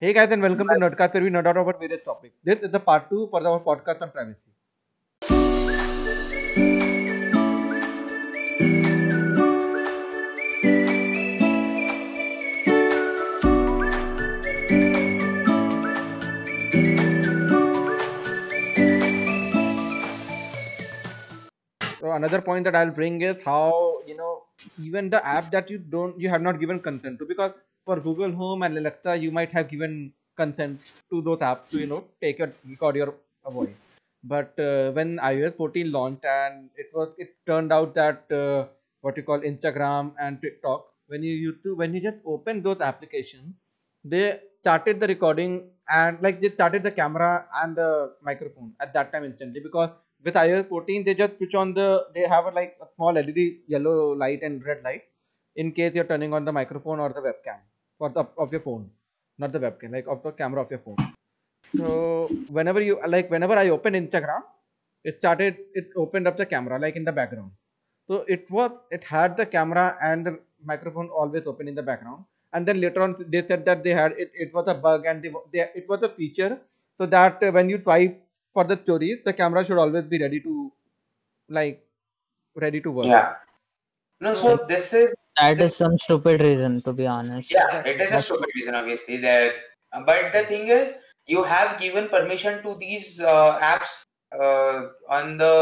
Hey guys, and welcome to Nerdcast, where we nerd out about various topics. This is the part two for our podcast on privacy. So another point that I'll bring is how you know even the app that you don't you have not given consent to because for Google Home and Alexa you might have given consent to those apps to you know take your record your voice. But uh, when iOS 14 launched and it was it turned out that uh, what you call Instagram and TikTok when you used to when you just open those applications they started the recording and like they started the camera and the microphone at that time instantly because with iOS 14 they just switch on the they have a, like a small LED yellow light and red light in case you're turning on the microphone or the webcam for the of your phone not the webcam like of the camera of your phone. So whenever you like whenever I open Instagram it started it opened up the camera like in the background. So it was it had the camera and the microphone always open in the background. And then later on they said that they had it, it was a bug and they, they it was a feature. So that uh, when you swipe for the stories the camera should always be ready to like ready to work. Yeah. No, so this is That This- is some stupid reason, to be honest. yeah, it is a stupid reason, obviously. That, but the thing is, you have given permission to these uh, apps uh, on the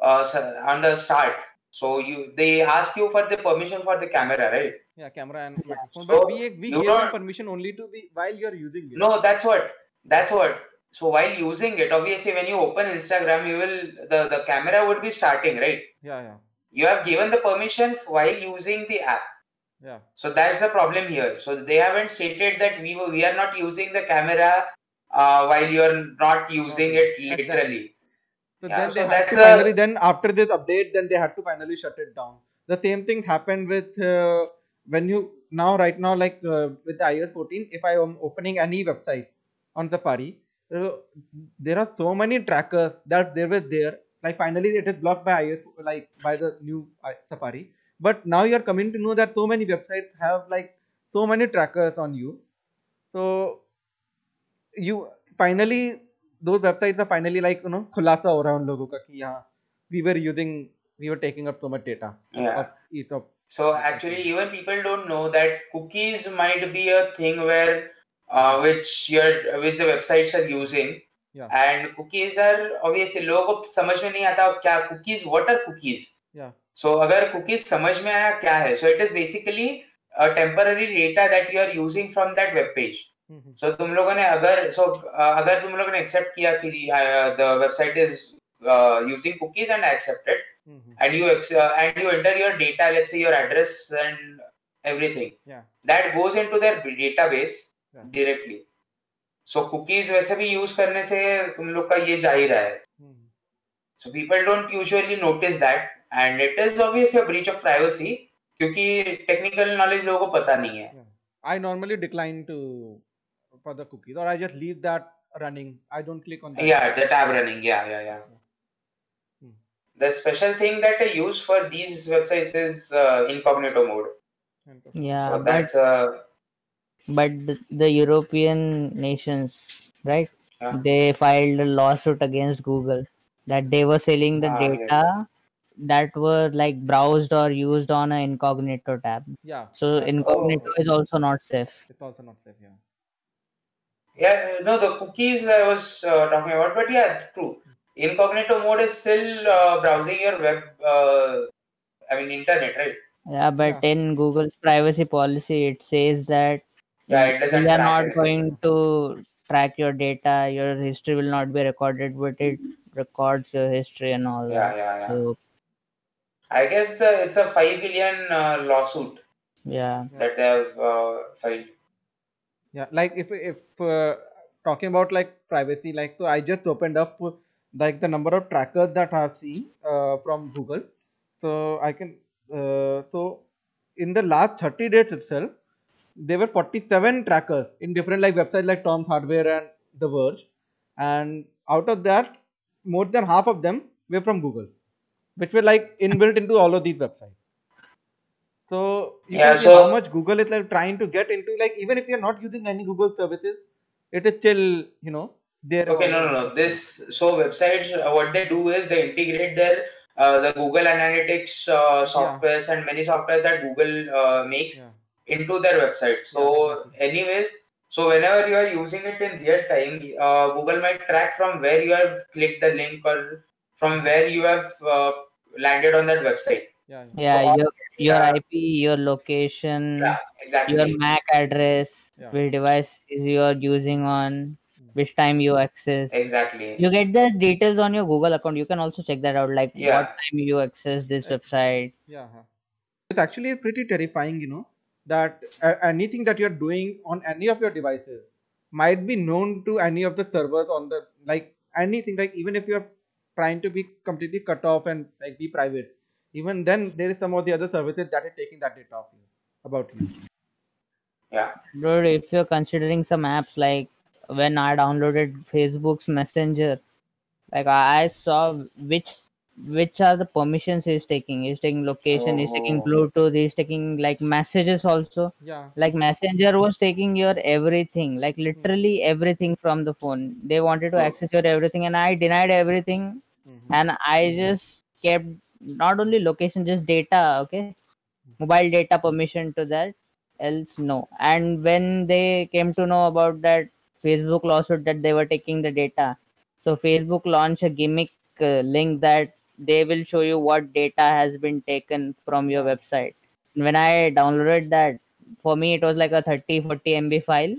uh, on the start. So you they ask you for the permission for the camera, right? yeah camera and microphone So, but we we you them don't- permission only to be while you're using it No, that's what. That's what. So while using it, obviously, when you open Instagram, you will the the camera would be starting, right? yeah yeah You have given the permission while using the app. yeah So that's the problem here. So they haven't stated that we were, we are not using the camera uh, while you are not using it literally. So Yeah, then so that's a- then after this update, then they had to finally shut it down. The same thing happened with uh, when you now right now like uh, with the iOS 14. If I am opening any website on Safari, uh, there are so many trackers that they were there like finally it is blocked by iOS like by the new uh, Safari. But now you are coming to know that so many websites have like so many trackers on you. So you finally those websites are finally like you know khulasa ho raha un logo ka ki yeah, we were using we were taking up so much data yeah. of so actually even people don't know that cookies might be a thing where uh, which your which the websites are using and cookies are obviously लोगों को समझ में नहीं आता क्या cookies what are cookies so अगर cookies समझ में आया क्या है? So it is basically a temporary data that you are using from that web page so तुम लोगों ने अगर सो अगर तुम लोगों ने एक्सेप्ट किया कि the website is using cookies and accepted and you uh, and you enter data data let's say your address and everything yeah. that goes into their so cookies वैसे भी यूज़ करने से तुम लोग का ये जा ही रहा है। So people don't usually notice that and it is obvious your breach of privacy क्योंकि टेक्निकल नॉलेज लोगों को पता नहीं है। I normally decline to for the cookies और I just leave that running I don't click on या the tab running या या या the special thing that I use for these websites is incognito mode या that's but the, the European nations, right? Yeah. They filed a lawsuit against Google that they were selling the Ah, data that were like browsed or used on an incognito tab. yeah So incognito Oh. is also not safe. it's also not safe yeah Yeah, no, the cookies I was uh, talking about, but yeah, true. Incognito mode is still uh, browsing your web, uh, I mean, internet, right? Yeah, but in Google's privacy policy, it says that Yeah, it doesn't we are not it. going to track your data. Your history will not be recorded, but it records your history and all Yeah, that. yeah, yeah. So I guess the it's a five billion uh, lawsuit yeah, that they have uh, filed. yeah like if if uh, talking about like privacy like so i just opened up like the number of trackers that i've seen uh, from google so i can uh, so in the last 30 days itself there were 47 trackers in different like websites like tom's hardware and the verge and out of that more than half of them were from google which were like inbuilt into all of these websites so you Yeah, can see so- how much Google is like trying to get into like even if you're not using any Google services, it is still you know there. Okay, no, no, no. This so websites, uh, what they do is they integrate their uh, the Google Analytics uh, softwares and many softwares that Google uh, makes Yeah. Into their website. So, anyways, so whenever you are using it in real time, uh, Google might track from where you have clicked the link or from where you have uh, landed on that website. Yeah. Yeah, all- your your. IP, your location, Yeah, exactly. your MAC address, Yeah. which device is you are using on, which time you access. Exactly. You get the details on your Google account. You can also check that out, like Yeah. what time you access this website. Yeah. It's actually pretty terrifying, you know, that uh, anything that you're doing on any of your devices might be known to any of the servers on the like anything like even if you're trying to be completely cut off and like be private, even then there is some of the other services that are taking that data of you about you. Yeah. Dude, if you're considering some apps like when I downloaded Facebook's Messenger, like I I saw which which are the permissions he's taking. He's taking location, he's taking Oh. Bluetooth, he's taking like messages also. Yeah. Like Messenger was taking your everything, like literally everything from the phone. They wanted to Oh. access your everything, and I denied everything, Mhm. and I just kept not only location, just data. Okay, mobile data permission to that else no and when they came to know about that facebook lawsuit that they were taking the data so facebook launched a gimmick uh, link that they will show you what data has been taken from your website when i downloaded that for me it was like a 30 40 mb file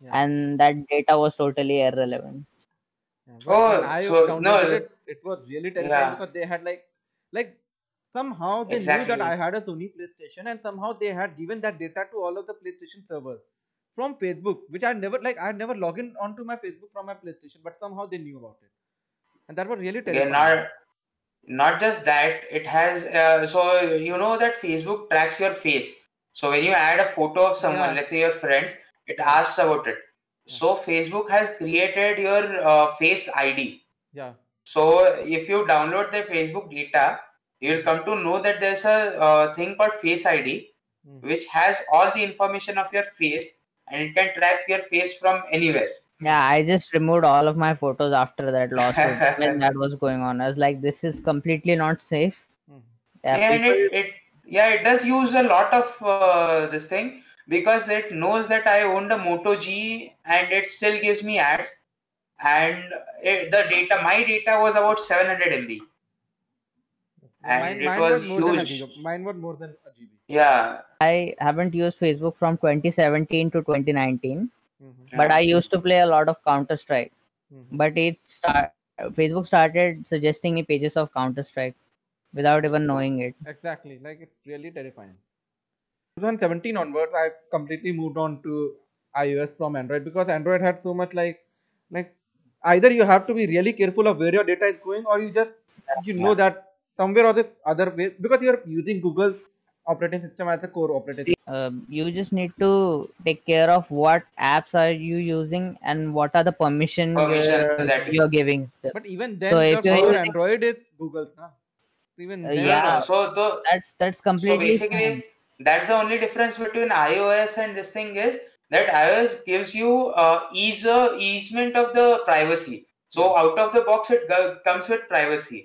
Yeah. and that data was totally irrelevant Yeah, Oh, I so, no, it, it was really terrifying Yeah. because they had like, like somehow they knew that I had a Sony PlayStation, and somehow they had given that data to all of the PlayStation servers from Facebook, which I never like. I never logged in onto my Facebook from my PlayStation, but somehow they knew about it, and that was really Yeah, terrifying. Not just that it has uh, so you know that facebook tracks your face. So when you add a photo of someone Yeah. let's say your friends it asks about it. So facebook has created your uh, face id Yeah, so if you download the facebook data you'll come to know that there's a uh, thing called face id Mhm. which has all the information of your face and it can track your face from anywhere yeah i just removed all of my photos after that lawsuit when that was going on. I was like this is completely not safe. Mhm. yeah, and people- it, it yeah it does use a lot of uh, this thing because it knows that i owned a moto g and it still gives me ads. And it, the data my data was about 700 mb And mine, it mine was was more than a huge. Mine was more than a GB. yeah. I haven't used Facebook from 2017 to 2019, Mhm. but I used to play a lot of Counter Strike. Mhm. But it start Facebook started suggesting me pages of Counter Strike without even knowing it. Exactly, like it's really terrifying. 2017 onwards, I completely moved on to iOS from Android because Android had so much like, like either you have to be really careful of where your data is going, or you just you know that somewhere or the other way because you're using Google's operating system as a core operating. system. Um, you just need to take care of what apps are you using and what are the permission Permissions you're, that- you're giving. But even then, So if your core using- Android is Google. Huh? Even Uh, then, No, no, yeah. so the That's that's so completely fine. basically that's the only difference between ios and this thing is that ios gives you uh, ease uh, easement of the privacy so out of the box it go- comes with privacy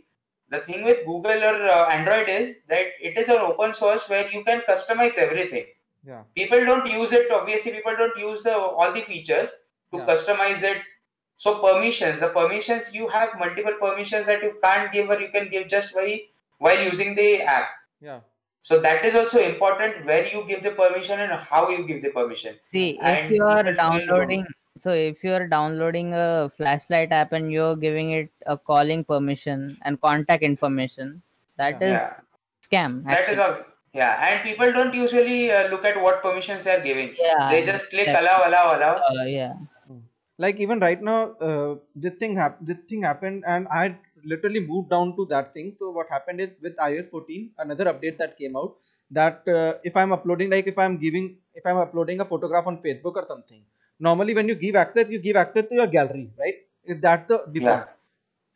the thing with google or uh, android is that it is an open source where you can customize everything. Yeah, people don't use it obviously people don't use the all the features to Yeah. customize it. So permissions the permissions you have multiple permissions that you can't give or you can give just by while using the app. Yeah, so that is also important where you give the permission and how you give the permission. See, if And you are people feel downloading, so if you are downloading a flashlight app and you're giving it a calling permission and contact information, that is Yeah. is Yeah, scam. that is a. Yeah, and people don't usually uh, look at what permissions they are giving. Yeah. They just click allow, allow, allow. Uh, yeah. like even right now uh, this thing hap- this thing happened and i literally moved down to that thing so what happened is with ios 14 another update that came out that uh, if i'm uploading like if i'm giving if i'm uploading a photograph on facebook or something normally when you give access you give access to your gallery right is that the default Yeah.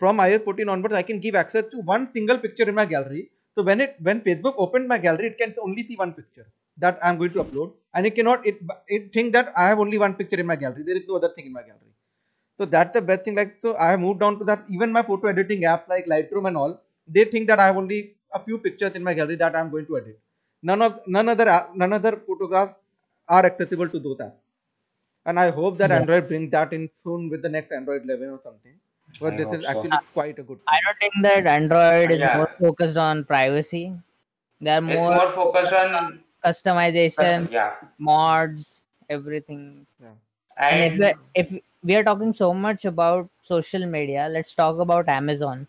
from ios 14 onwards i can give access to one single picture in my gallery so when it when facebook opened my gallery it can only see one picture that i'm going to upload and it cannot it it think that I have only one picture in my gallery. There is no other thing in my gallery. So that's the best thing. Like so, I have moved down to that. Even my photo editing apps like Lightroom and all, they think that I have only a few pictures in my gallery that I'm going to edit. None of none other none other photographs are accessible to those apps. And I hope that Yeah. Android bring that in soon with the next Android 11 or something. But I this is so. actually uh, quite a good. I don't think that Android is Yeah. more focused on privacy. They're It's more, more focused on customization, custom, yeah. mods, everything. And if, And we if we are talking so much about social media, let's talk about Amazon.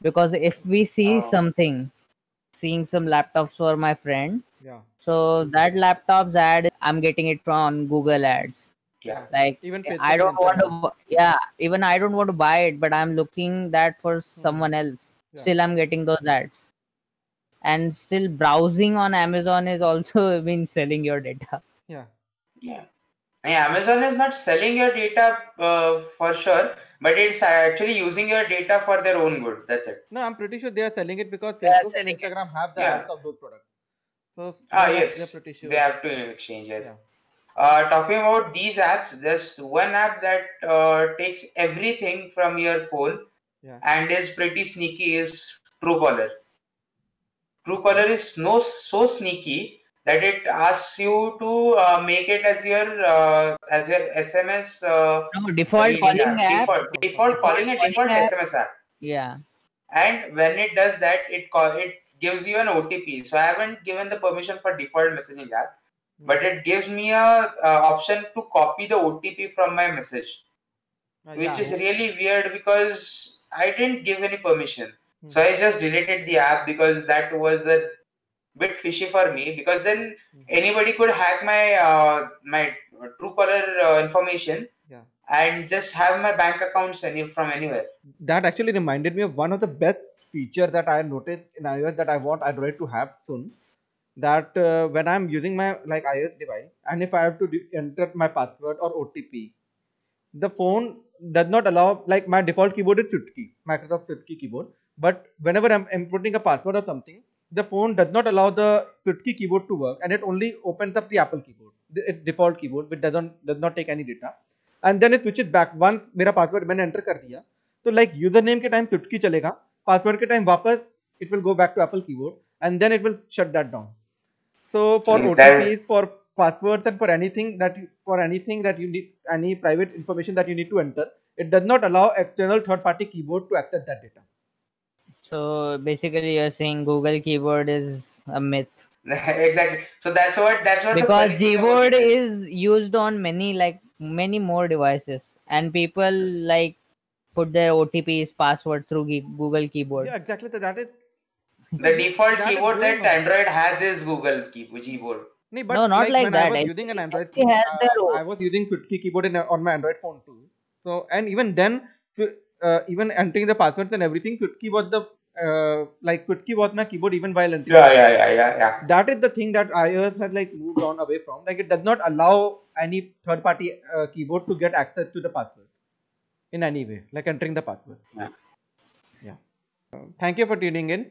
Because if we see Oh. something, seeing some laptops for my friend, Yeah. so that laptop's ad, I'm getting it from Google Ads. yeah. Like Even I don't want to, yeah, even I don't want to buy it, but I'm looking that for someone else. Yeah. Still, I'm getting those ads, and still browsing on Amazon is also been selling your data. Yeah. Yeah. Yeah, Amazon is not selling your data uh, for sure, but it's actually using your data for their own good. That's it. No, I'm pretty sure they are selling it because They are Facebook and selling it. Instagram have the Yeah. ads of those products. So Ah, they're- yes. they're pretty sure. They have to exchange yes. Yeah. Uh, talking about these apps, there's one app that uh, takes everything from your phone Yeah. and is pretty sneaky is Truecaller. Truecaller is no so sneaky that it asks you to uh, make it as your uh, as your SMS uh, No default reading calling app. app. Default, default calling a default app. SMS app. Yeah. and when it does that it call it gives you an otp so i haven't given the permission for default messaging app but it gives me a, uh option to copy the otp from my message which yeah. is really weird because i didn't give any permission Hmm. so i just deleted the app because that was a bit fishy for me because then Hmm. anybody could hack my uh, my truecaller uh, information Yeah. and just have my bank accounts any from anywhere that actually reminded me of one of the best feature that I noticed in iOS that I want Android to have soon. That uh, when I'm using my like iOS device and if I have to de- enter my password or OTP, the phone does not allow like my default keyboard is Swift key, Microsoft Swift key keyboard. But whenever I'm inputting a password or something, the phone does not allow the SwiftKey keyboard to work and it only opens up the Apple keyboard, the default keyboard which doesn't does not take any data and then it switches back. One मेरा password मैंने enter कर So, like username के time SwiftKey चलेगा password के time वापस it will go back to Apple keyboard and then it will shut that down. So for OTPs, for passwords and for anything that you, for anything that you need any private information that you need to enter, it does not allow external third party keyboard to access that data. So basically, you're saying Google Keyboard is a myth exactly so that's what that's what because funny thing about Gboard it is used on many like many more devices, and people like put their OTPs password through Google Keyboard. yeah exactly so that is The default That is keyboard that on. Android has is Google key- keyboard. Nee, but No, not like when that. I was I using an Android phone, have uh, I was using SwiftKey keyboard in, on my Android phone too. So and even then, so, uh, even entering the passwords and everything, SwiftKey was the uh, like SwiftKey was my keyboard even while entering. Yeah, yeah, yeah, yeah, yeah. That is the thing that iOS has like moved on away from. Like it does not allow any third-party uh, keyboard to get access to the password in any way, like entering the password. Yeah. Yeah. Thank you for tuning in.